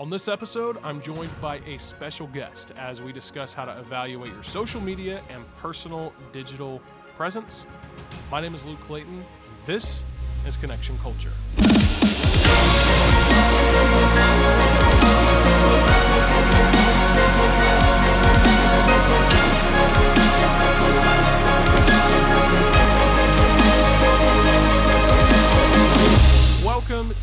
On this episode, I'm joined by a special guest as we discuss how to evaluate your social media and personal digital presence. My name is Luke Clayton, and this is Connection Culture.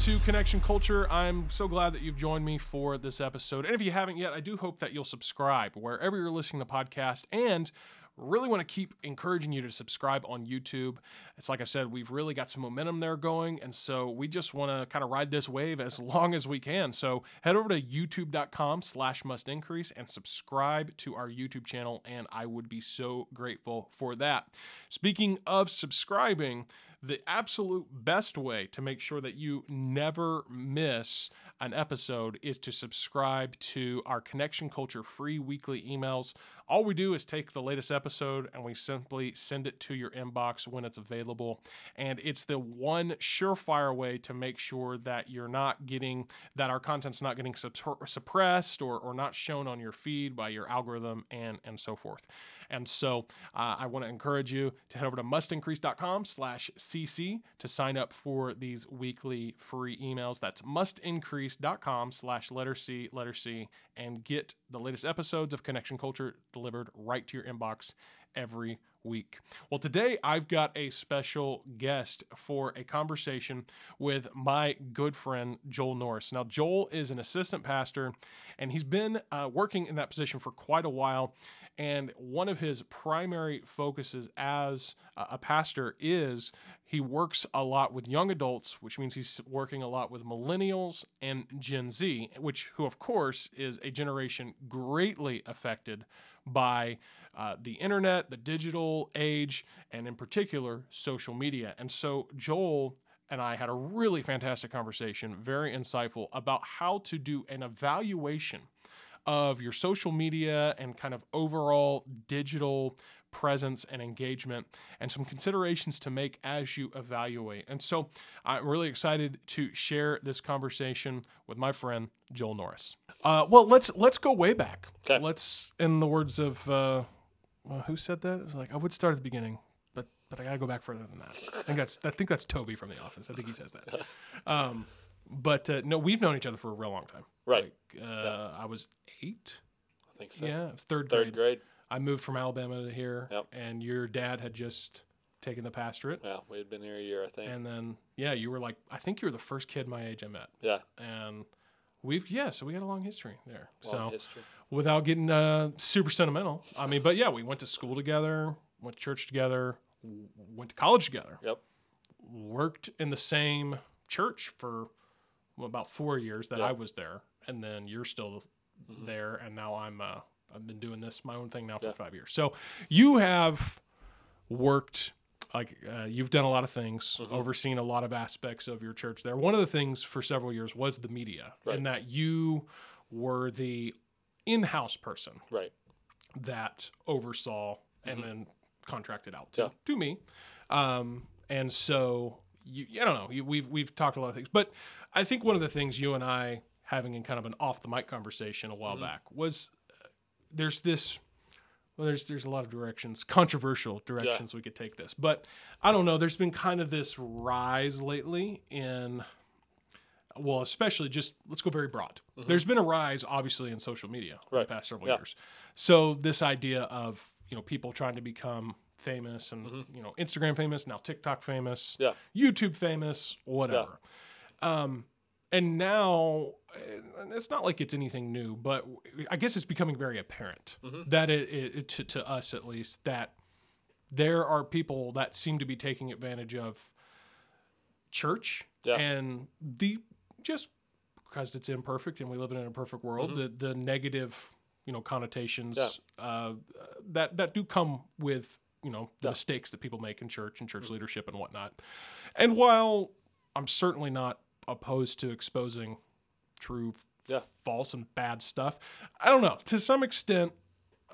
To Connection Culture. I'm so glad that you've joined me for this episode. And if you haven't yet, I do hope that you'll subscribe wherever you're listening to the podcast and really want to keep encouraging you to subscribe on YouTube. It's like I said, we've really got some momentum there going. And so we just want to kind of ride this wave as long as we can. So head over to youtube.com slash must increase and subscribe to our YouTube channel. And I would be so grateful for that. Speaking of subscribing, the absolute best way to make sure that you never miss an episode is to subscribe to our Connection Culture free weekly emails. All we do is take the latest episode and we simply send it to your inbox when it's available. And it's the one surefire way to make sure that you're not getting, that our content's not getting suppressed or, or not shown on your feed by your algorithm and, and so forth. And so uh, I want to encourage you to head over to mustincrease.com slash CC to sign up for these weekly free emails. That's mustincrease.com slash letter C, letter C, and get the latest episodes of Connection Culture delivered right to your inbox every week. Well, today I've got a special guest for a conversation with my good friend Joel Norris. Now, Joel is an assistant pastor, and he's been uh, working in that position for quite a while. And one of his primary focuses as a pastor is he works a lot with young adults, which means he's working a lot with millennials and Gen Z, which, who of course, is a generation greatly affected by uh, the internet, the digital age, and in particular, social media. And so, Joel and I had a really fantastic conversation, very insightful, about how to do an evaluation of your social media and kind of overall digital presence and engagement, and some considerations to make as you evaluate. And so I'm really excited to share this conversation with my friend Joel Norris. Uh, well, let's let's go way back. Okay. Let's, in the words of uh, well, who said that? It was like I would start at the beginning, but but I gotta go back further than that. I think that's I think that's Toby from The Office. I think he says that. Um, but uh, no, we've known each other for a real long time. Right. Like, uh, yeah. I was eight. I think so. Yeah, it was third grade. Third grade. I moved from Alabama to here, yep. and your dad had just taken the pastorate. Yeah, we had been here a year, I think. And then, yeah, you were like, I think you were the first kid my age I met. Yeah. And we've, yeah, so we had a long history there. Long so, history. without getting uh, super sentimental, I mean, but yeah, we went to school together, went to church together, went to college together. Yep. Worked in the same church for well, about four years that yep. I was there, and then you're still mm-hmm. there, and now I'm uh, I've been doing this my own thing now for yeah. five years. So you have worked like uh, you've done a lot of things, mm-hmm. overseen a lot of aspects of your church there. One of the things for several years was the media, right. and that you were the in-house person, right, that oversaw mm-hmm. and then contracted out to, yeah. to me. Um, and so you, I don't know, you, we've we've talked a lot of things, but I think one of the things you and I having in kind of an off the mic conversation a while mm-hmm. back was there's this well there's there's a lot of directions controversial directions yeah. we could take this but i don't know there's been kind of this rise lately in well especially just let's go very broad mm-hmm. there's been a rise obviously in social media right. the past several yeah. years so this idea of you know people trying to become famous and mm-hmm. you know instagram famous now tiktok famous yeah. youtube famous whatever yeah. um and now it's not like it's anything new, but I guess it's becoming very apparent mm-hmm. that it, it to, to us at least that there are people that seem to be taking advantage of church yeah. and the just because it's imperfect and we live in an imperfect world, mm-hmm. the the negative you know connotations yeah. uh, that that do come with you know the yeah. mistakes that people make in church and church mm-hmm. leadership and whatnot. And while I'm certainly not opposed to exposing true, yeah. false, and bad stuff. I don't know. To some extent,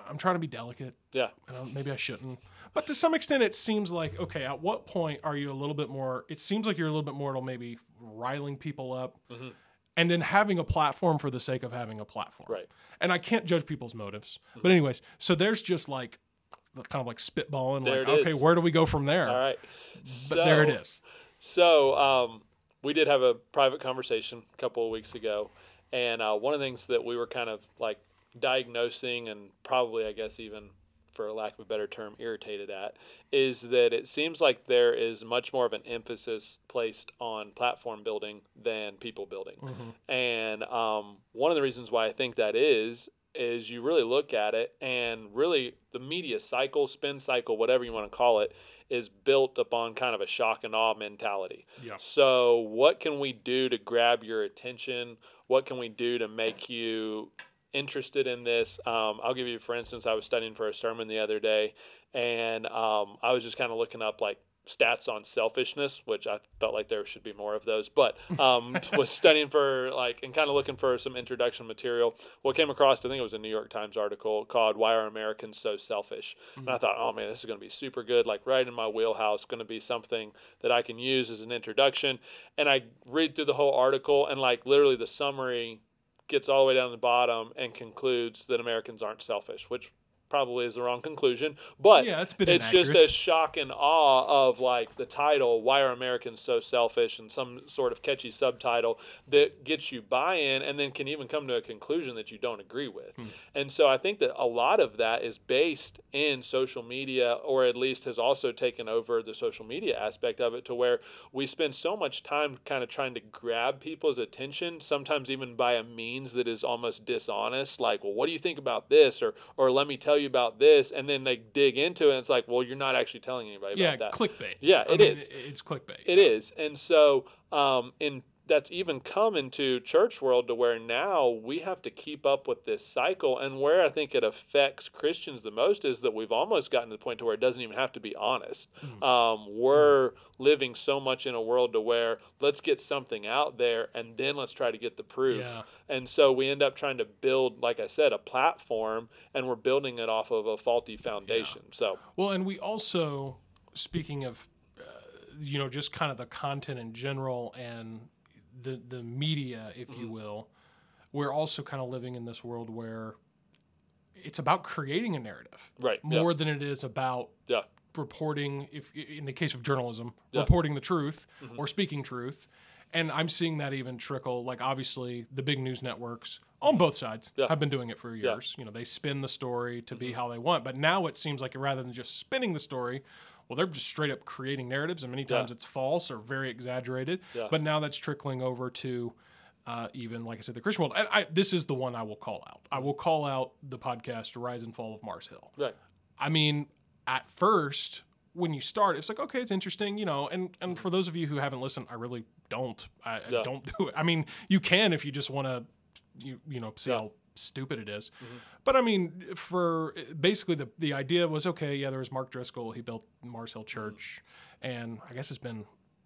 I'm trying to be delicate. Yeah. maybe I shouldn't. But to some extent, it seems like okay. At what point are you a little bit more? It seems like you're a little bit more to maybe riling people up. Mm-hmm. and then having a platform for the sake of having a platform. Right. And I can't judge people's motives. But anyways, so there's just like kind of like spitballing There like okay, is. where do we go from there? All right. But there it is. So- So um, we did have a private conversation a couple of weeks ago, and uh, one of the things that we were kind of like diagnosing and probably, I guess, even for lack of a better term, irritated at is that it seems like there is much more of an emphasis placed on platform building than people building. And um, one of the reasons why I think that is is you really look at it and really the media cycle, spin cycle, whatever you want to call it, is built upon kind of a shock and awe mentality. Yeah. So, what can we do to grab your attention? What can we do to make you interested in this? Um, I'll give you, for instance, I was studying for a sermon the other day, and um, I was just kind of looking up like stats on selfishness, which I felt like there should be more of those. But um, was studying for like and kind of looking for some introduction material. Well, came across I think it was a New York Times article called "Why Are Americans So Selfish?" And I thought, oh man, this is going to be super good, like right in my wheelhouse. Going to be something that I can use as an introduction. And I read through the whole article and like literally the summary gets all the way down to the bottom and concludes that Americans aren't selfish, which probably is the wrong conclusion. But Yeah, it's bit it's just a shock and awe of like the title, Why Are Americans So Selfish? and some sort of catchy subtitle that gets you buy in and then can even come to a conclusion that you don't agree with. Hmm. And so I think that a lot of that is based in social media, or at least has also taken over the social media aspect of it to where we spend so much time kind of trying to grab people's attention, sometimes even by a means that is almost dishonest, like, well, what do you think about this? Or or let me tell you about this. And then they dig into it and it's like, well, you're not actually telling anybody Yeah, about that. clickbait. Yeah, I it mean, is. It's clickbait. It is, and so um, in that's even come into church world to where now we have to keep up with this cycle, and where I think it affects Christians the most is that we've almost gotten to the point to where it doesn't even have to be honest. Um, we're living so much in a world to where let's get something out there, and then let's try to get the proof. Yeah. And so we end up trying to build, like I said, a platform, and we're building it off of a faulty foundation. So Well, and we also, speaking of, uh, you know, just kind of the content in general and the the media, if you Mm-hmm. will, we're also kind of living in this world where it's about creating a narrative right, yeah, more than it is about yeah, reporting. If in the case of journalism, Yeah. reporting the truth Mhm. or speaking truth. And I'm seeing that even trickle. Like obviously, the big news networks on both sides Yeah. have been doing it for Yeah. Mm-hmm. years. You know, they spin the story to be how they want. But now it seems like rather than just spinning the story, well, they're just straight up creating narratives, and many Yeah. times it's false or very exaggerated. Yeah. But now that's trickling over to uh, even, like I said, the Christian world. And I, this is the one I will call out. I will call out the podcast "Rise and Fall of Mars Hill." right. I mean, at first, when you start, it's like, okay, it's interesting, you know. And and for those of you who haven't listened, I really don't. I, I don't do it. I mean, you can if you just want to, you you know, see Yeah. How stupid it is. But I mean, for basically the the idea was okay. Yeah, there was Mark Driscoll. He built Mars Hill Church, and I guess it's been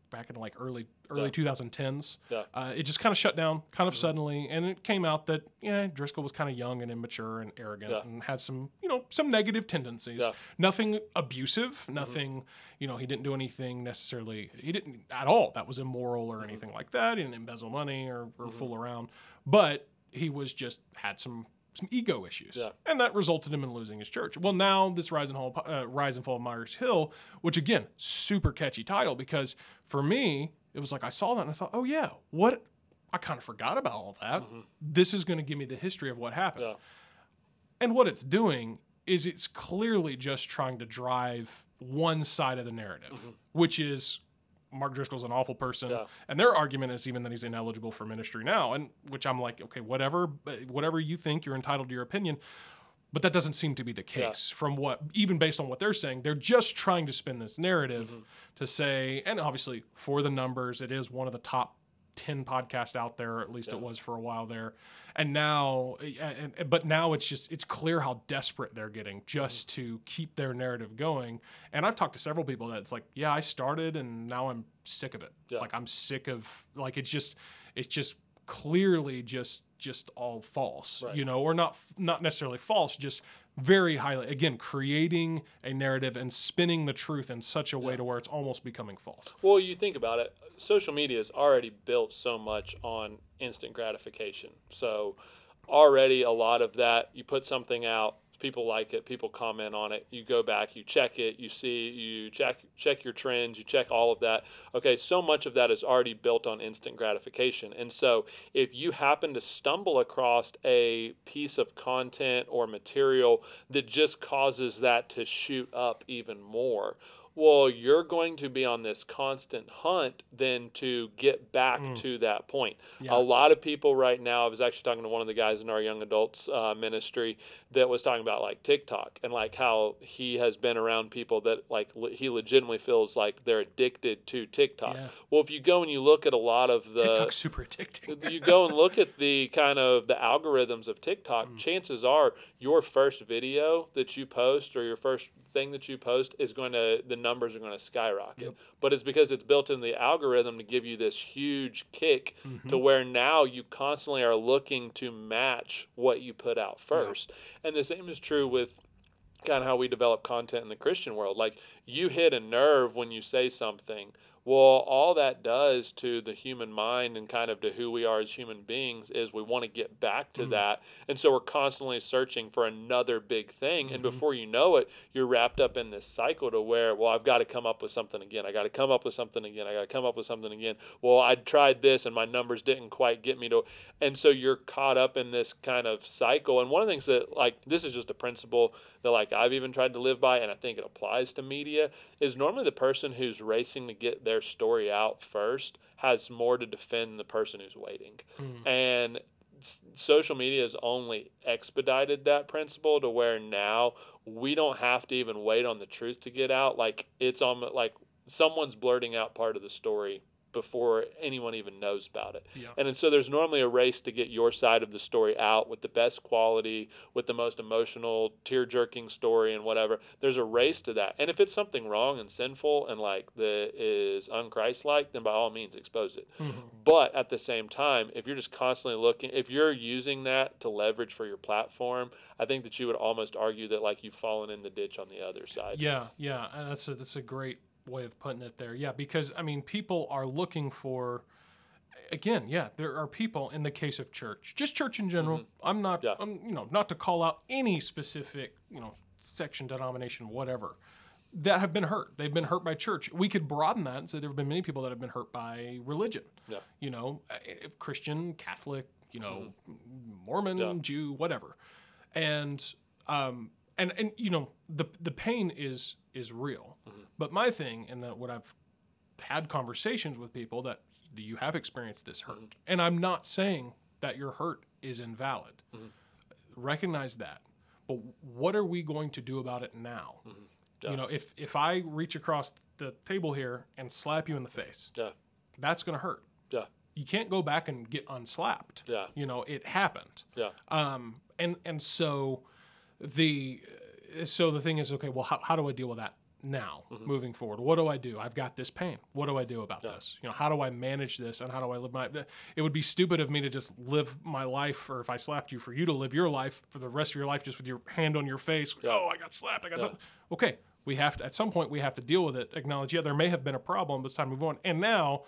back in like early early Yeah. 2010s. Yeah. Uh, it just kind of shut down, kind of suddenly, and it came out that yeah, Driscoll was kind of young and immature and arrogant, Yeah. and had some you know some negative tendencies. Mm-hmm. Nothing abusive, nothing you know he didn't do anything necessarily. He didn't at all that was immoral Mm-hmm. or anything like that. He didn't embezzle money or, or fool around, but he was just had some some ego issues, Yeah. and that resulted him in losing his church. Well, now this rise and fall, uh, rise and fall of Mars Hill, which again, super catchy title because for me, it was like I saw that and I thought, oh yeah, what? I kind of forgot about all that. This is going to give me the history of what happened. Yeah. And what it's doing is it's clearly just trying to drive one side of the narrative, which is Mark Driscoll's an awful person, Yeah. and their argument is even that he's ineligible for ministry now. And which I'm like, okay, whatever, whatever you think, you're entitled to your opinion. But that doesn't seem to be the Yeah. case from what, even based on what they're saying. They're just trying to spin this narrative Mm-hmm. to say, and obviously for the numbers, it is one of the top 10 podcasts out there, or at least it was for a while there. And now, but now it's just, it's clear how desperate they're getting just mm-hmm. to keep their narrative going. And I've talked to several people that's like, yeah, I started and now I'm sick of it. Yeah. Like I'm sick of, like, it's just, it's just clearly just just all false, Right. you know, or not not necessarily false, just very highly again creating a narrative and spinning the truth in such a way to where it's almost becoming false. Well, you think about it, social media is already built so much on instant gratification. So, already a lot of that, you put something out, people like it, people comment on it, you go back, you check it, you see, you check check your trends, you check all of that. Okay, so much of that is already built on instant gratification. And so, if you happen to stumble across a piece of content or material that just causes that to shoot up even more, well, you're going to be on this constant hunt then to get back to that point. Yeah. A lot of people right now, I was actually talking to one of the guys in our young adults uh, ministry that was talking about like TikTok and like how he has been around people that like le- he legitimately feels like they're addicted to TikTok. Yeah. Well, if you go and you look at a lot of the TikTok's super addicting. you go and look at the kind of the algorithms of TikTok, Mm. chances are your first video that you post or your first thing that you post is going to the numbers are going to skyrocket. Yep. But it's because it's built in the algorithm to give you this huge kick Mm-hmm. to where now you constantly are looking to match what you put out first. And the same is true with kind of how we develop content in the Christian world. Like you hit a nerve when you say something. Well, all that does to the human mind and kind of to who we are as human beings is we want to get back to mm-hmm. that. And so we're constantly searching for another big thing. And mm-hmm. before you know it, you're wrapped up in this cycle to where, well, I've got to come up with something again. I got to come up with something again. I got to come up with something again. Well, I tried this and my numbers didn't quite get me to. And so you're caught up in this kind of cycle. And one of the things that, like, this is just a principle that, like, I've even tried to live by, and I think it applies to media, is normally the person who's racing to get their story out first has more to defend the person who's waiting. Hmm. And social media has only expedited that principle to where now we don't have to even wait on the truth to get out. Like it's on like someone's blurting out part of the story before anyone even knows about it. Yeah. And, so there's normally a race to get your side of the story out with the best quality, with the most emotional, tear jerking story and whatever. There's a race to that. And if it's something wrong and sinful and like that is unchristlike, then by all means expose it. Mm-hmm. But at the same time, if you're just constantly looking, if you're using that to leverage for your platform, I think that you would almost argue that like you've fallen in the ditch on the other side. Yeah, yeah, that's a that's a great way of putting it there. Yeah, because I mean, people are looking for. Again, yeah, there are people in the case of church, just church in general. I'm not, Mm-hmm. Yeah. I'm, you know, not to call out any specific, you know, section, denomination, whatever, that have been hurt. They've been hurt by church. We could broaden that and say there have been many people that have been hurt by religion. Yeah. You know, eh, Christian, Catholic, you know, Mormon, Mm-hmm. Yeah. Jew, whatever, and um, and and you know, the the pain is is real. Mm-hmm. But my thing, and that what I've had conversations with people that you have experienced this hurt, Mm-hmm. and I'm not saying that your hurt is invalid. Mm-hmm. Recognize that, but what are we going to do about it now? Mm-hmm. Yeah. You know, if if I reach across the table here and slap you in the face, Yeah. that's going to hurt. Yeah. You can't go back and get unslapped. Yeah. You know, it happened. Yeah. Um, and and so the so the thing is, okay, well, how, how do I deal with that now, mm-hmm. moving forward? What do I do? I've got this pain. What do I do about this? You know, how do I manage this, and how do I live my? It would be stupid of me to just live my life, or if I slapped you, for you to live your life for the rest of your life, just with your hand on your face. Oh, I got slapped. I got something. Okay, we have to. At some point, we have to deal with it. Acknowledge, yeah, there may have been a problem, but it's time to move on. And now,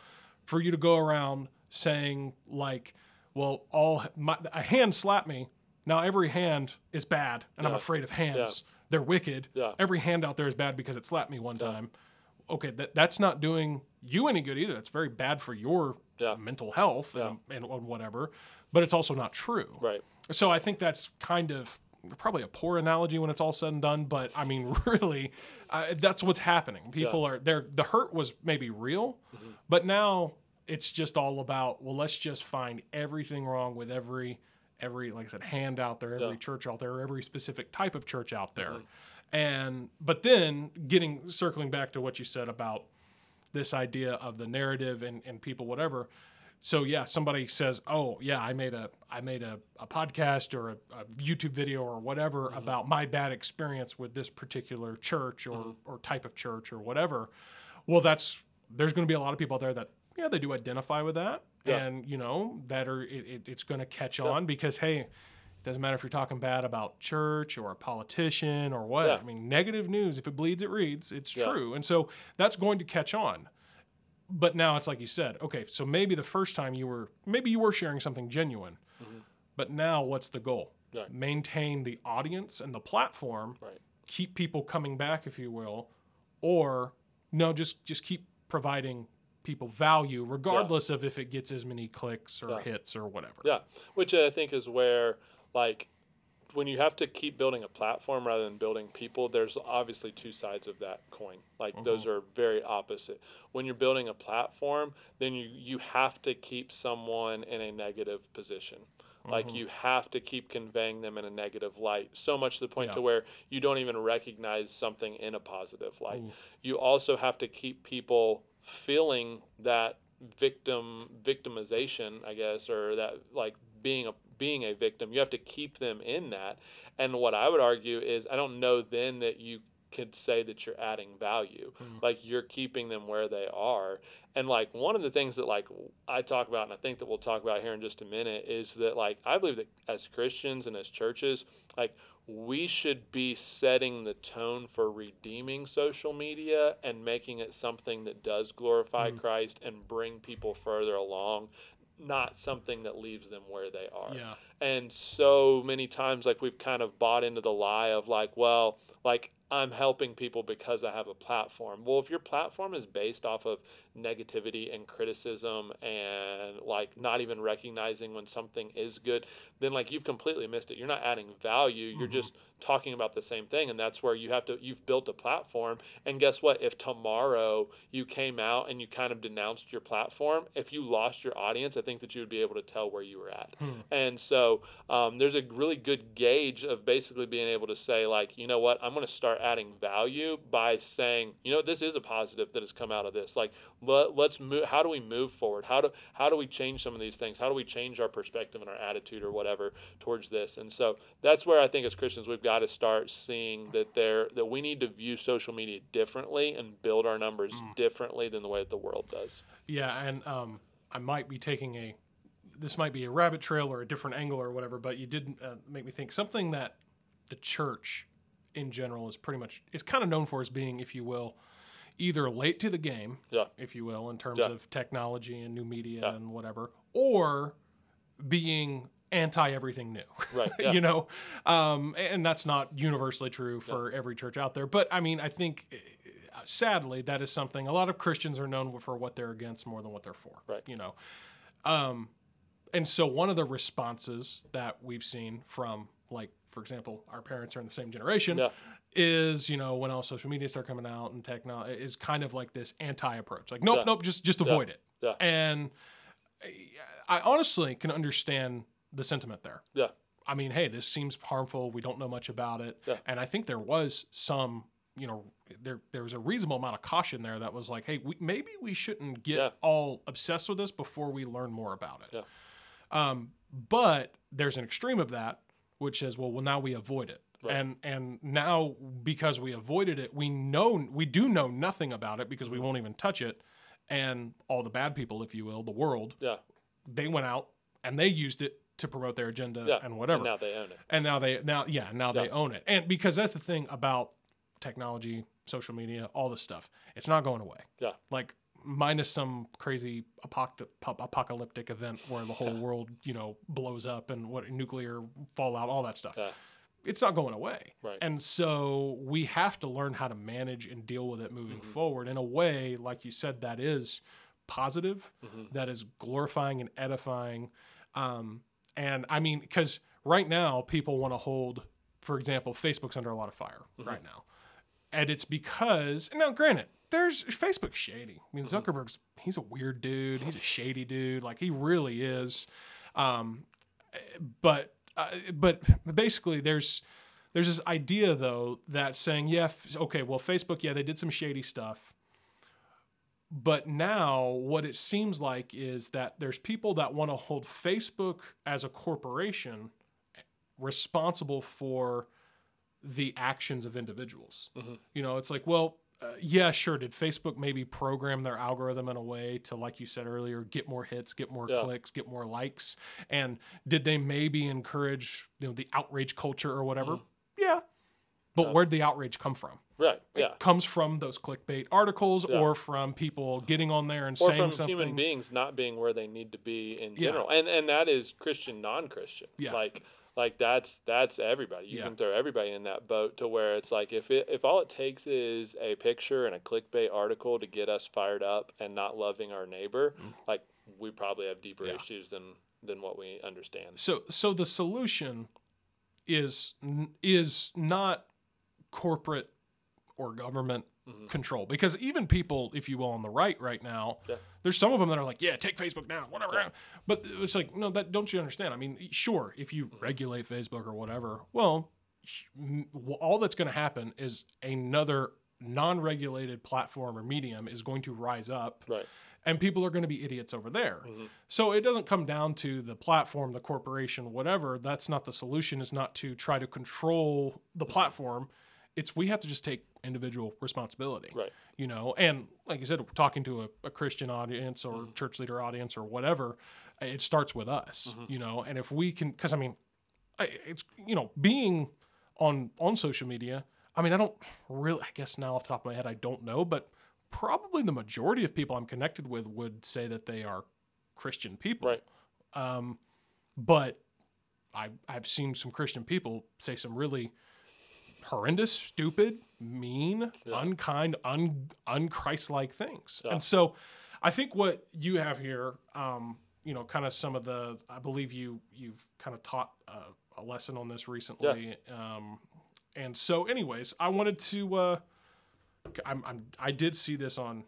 for you to go around saying like, well, all my, a hand slapped me. Now every hand is bad, and I'm afraid of hands. They're wicked. Yeah. Every hand out there is bad because it slapped me one time. Okay, that, that's not doing you any good either. That's very bad for your Yeah. mental health and, and whatever. But it's also not true. Right. So I think that's kind of probably a poor analogy when it's all said and done. But I mean, really, uh, that's what's happening. People are there. The hurt was maybe real, but now it's just all about well, let's just find everything wrong with every every like I said hand out there, every Yeah. church out there, every specific type of church out there. Mm-hmm. And but then getting circling back to what you said about this idea of the narrative and, and people whatever. So yeah somebody says oh yeah i made a i made a, a podcast or a, a youtube video or whatever mm-hmm. about my bad experience with this particular church or, mm-hmm. or type of church or whatever. Well that's there's going to be a lot of people out there that yeah they do identify with that Yeah. and you know that are it, it, it's going to catch Yeah. on because hey it doesn't matter if you're talking bad about church or a politician or what Yeah. i mean negative news if it bleeds it reads it's Yeah. true and so that's going to catch on but now it's like you said okay so maybe the first time you were maybe you were sharing something genuine Mhm. but now what's the goal Right. maintain the audience and the platform Right. keep people coming back if you will or no just just keep providing people value regardless of if it gets as many clicks or Yeah. hits or whatever Yeah, which I think is where like when you have to keep building a platform rather than building people, there's obviously two sides of that coin. Like mm-hmm. those are very opposite. When you're building a platform, then you you have to keep someone in a negative position. Like mm-hmm. you have to keep conveying them in a negative light, so much to the point Yeah. to where you don't even recognize something in a positive light. Ooh. You also have to keep people feeling that victim victimization, I guess, or that like being a being a victim. You have to keep them in that. And what I would argue is I don't know then that you could say that you're adding value. Mm. Like you're keeping them where they are. And like one of the things that like I talk about and I think that we'll talk about here in just a minute is that like I believe that as Christians and as churches, like we should be setting the tone for redeeming social media and making it something that does glorify Mm. Christ and bring people further along, not something that leaves them where they are. yeah And so many times, like, we've kind of bought into the lie of, like, well, like, I'm helping people because I have a platform. Well, if your platform is based off of negativity and criticism and, like, not even recognizing when something is good, then, like, you've completely missed it. You're not adding value. You're Mhm. just talking about the same thing. And that's where you have to, you've built a platform. And guess what? If tomorrow you came out and you kind of denounced your platform, if you lost your audience, I think that you would be able to tell where you were at. Hmm. And so um, there's a really good gauge of basically being able to say, like, you know what, I'm going to start adding value by saying, you know, this is a positive that has come out of this. Like, let, let's move. How do we move forward? How do how do we change some of these things? How do we change our perspective and our attitude or whatever towards this? And so that's where I think as Christians we've got to start seeing that there that we need to view social media differently and build our numbers differently than the way that the world does. Yeah, and um, I might be taking a this might be a rabbit trail or a different angle or whatever, but you did uh, make me think something that the church in general is pretty much is kind of known for as being, if you will, either late to the game, Yeah. if you will, in terms Yeah. of technology and new media Yeah. and whatever, or being anti everything new. Right. You know, um, and that's not universally true for every church out there. But I mean, I think uh, sadly that is something a lot of Christians are known for what they're against more than what they're for. Right. You know, um, and so one of the responses that we've seen from like, for example, our parents are in the same generation. Yeah. Is you know when all social media start coming out and techno is kind of like this anti approach like nope Yeah. nope just just avoid it Yeah. and I honestly can understand the sentiment there Yeah. I mean, hey, this seems harmful. We don't know much about it. Yeah. And I think there was some, you know, there there was a reasonable amount of caution there that was like, hey, we, maybe we shouldn't get all obsessed with this before we learn more about it. Yeah. Um, but there's an extreme of that, which is, well, well, now we avoid it. Right. And and now because we avoided it, we know we do know nothing about it because we Mm-hmm. won't even touch it. And all the bad people, if you will, the world, Yeah. they went out and they used it to promote their agenda Yeah. and whatever And now they own it. and now they now yeah now they own it and because that's the thing about technology social media all this stuff it's not going away Yeah. like minus some crazy apocalyptic event where the whole world you know blows up and what nuclear fallout all that stuff Yeah. it's not going away Right. and so we have to learn how to manage and deal with it moving Mhm. forward in a way like you said that is positive Mhm. that is glorifying and edifying. Um, and I mean, because right now people want to hold, for example, Facebook's under a lot of fire Mhm. right now, and it's because now, granted, there's Facebook's shady. I mean. Zuckerberg's he's a weird dude. He's a shady dude. Like he really is. Um, but uh, but basically, there's there's this idea though that saying, yeah, okay, well, Facebook, yeah, they did some shady stuff. But now, what it seems like is that there's people that want to hold Facebook as a corporation responsible for the actions of individuals. Mhm. You know, it's like, well, uh, yeah, sure. Did Facebook maybe program their algorithm in a way to, like you said earlier, get more hits, get more Yeah. clicks, get more likes? And did they maybe encourage you know the outrage culture or whatever? Mm-hmm. Yeah. But where'd the outrage come from? Right. Yeah. It comes from those clickbait articles Yeah. or from people getting on there and Or saying from something. human beings not being where they need to be in Yeah. general, and and that is Christian, non-Christian. Yeah. Like like that's that's everybody. You Yeah. can throw everybody in that boat to where it's like if it if all it takes is a picture and a clickbait article to get us fired up and not loving our neighbor, mm-hmm. like we probably have deeper. Yeah. issues than than what we understand. So so the solution is is not corporate or government Mm-hmm. control because even people if you will on the right right now Yeah. there's some of them that are like yeah take facebook down whatever but it's like no that don't you understand i mean sure if you mm-hmm. regulate facebook or whatever well sh- m- w- all that's going to happen is another non-regulated platform or medium is going to rise up Right. and people are going to be idiots over there. Mm-hmm. So it doesn't come down to the platform, the corporation, whatever. That's not the solution. Is not to try to control the platform. It's we have to just take individual responsibility. Right. You know, and like you said, we're talking to a, a Christian audience or church leader audience or whatever. It starts with us. You know, and if we can, because I mean, it's you know being on on social media. I mean, I don't really. I guess now off the top of my head, I don't know, but probably the majority of people I'm connected with would say that they are Christian people. Right. Um, but I I've seen some Christian people say some really horrendous, stupid, mean, unkind, un unchristlike things. And so I think what you have here, um, you know, kind of some of the I believe you you've kind of taught uh, a lesson on this recently. Um, and so anyways, I wanted to uh I'm, I'm I did see this on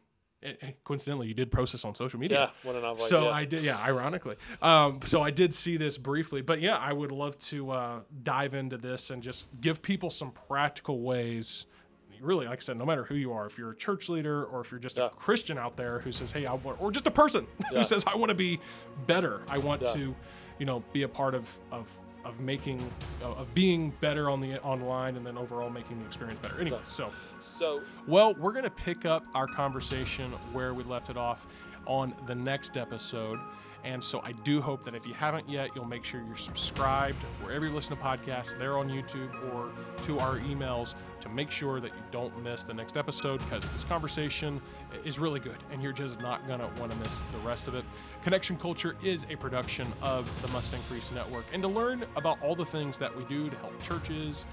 coincidentally you did post this on social media Yeah. One and I'm like, so yeah. I did, yeah, ironically. Um, so I did see this briefly, but yeah, I would love to uh, dive into this and just give people some practical ways. Really, like I said, no matter who you are, if you're a church leader or if you're just Yeah. a Christian out there who says, "Hey, I want," or just a person who says, "I want to be better. I want to, you know, be a part of of of making of of being better on the online and then overall making the experience better." Anyway, so. so Well, we're going to pick up our conversation where we left it off on the next episode. And so I do hope that if you haven't yet, you'll make sure you're subscribed wherever you listen to podcasts, there on YouTube or to our emails to make sure that you don't miss the next episode because this conversation is really good and you're just not going to want to miss the rest of it. Connection Culture is a production of the Must Increase Network. And to learn about all the things that we do to help churches,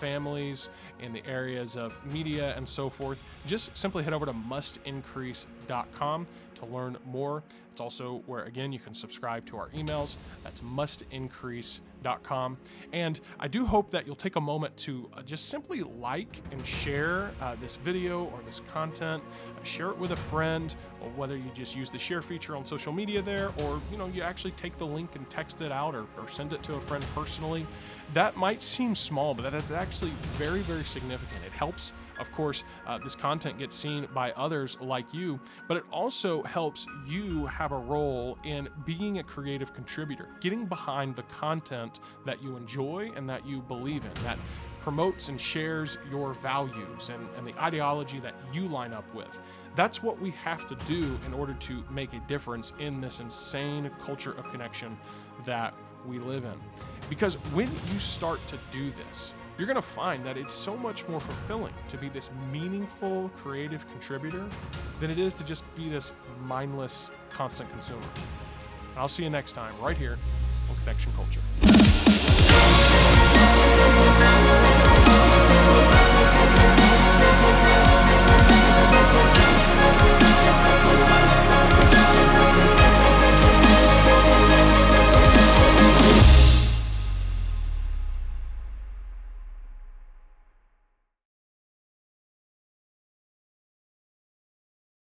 families in the areas of media and so forth, just simply head over to mustincrease.com to learn more. Also where, again, you can subscribe to our emails. That's mustincrease.com. And I do hope that you'll take a moment to uh, just simply like and share uh, this video or this content. Share it with a friend, or whether you just use the share feature on social media there, or you know you actually take the link and text it out, or, or send it to a friend personally. That might seem small, but that is actually very, very significant. It helps of course, uh, this content gets seen by others like you, but it also helps you have a role in being a creative contributor, getting behind the content that you enjoy and that you believe in, that promotes and shares your values and, and the ideology that you line up with. That's what we have to do in order to make a difference in this insane culture of connection that we live in. Because when you start to do this, you're going to find that it's so much more fulfilling to be this meaningful creative contributor than it is to just be this mindless constant consumer. I'll see you next time right here on Connection Culture.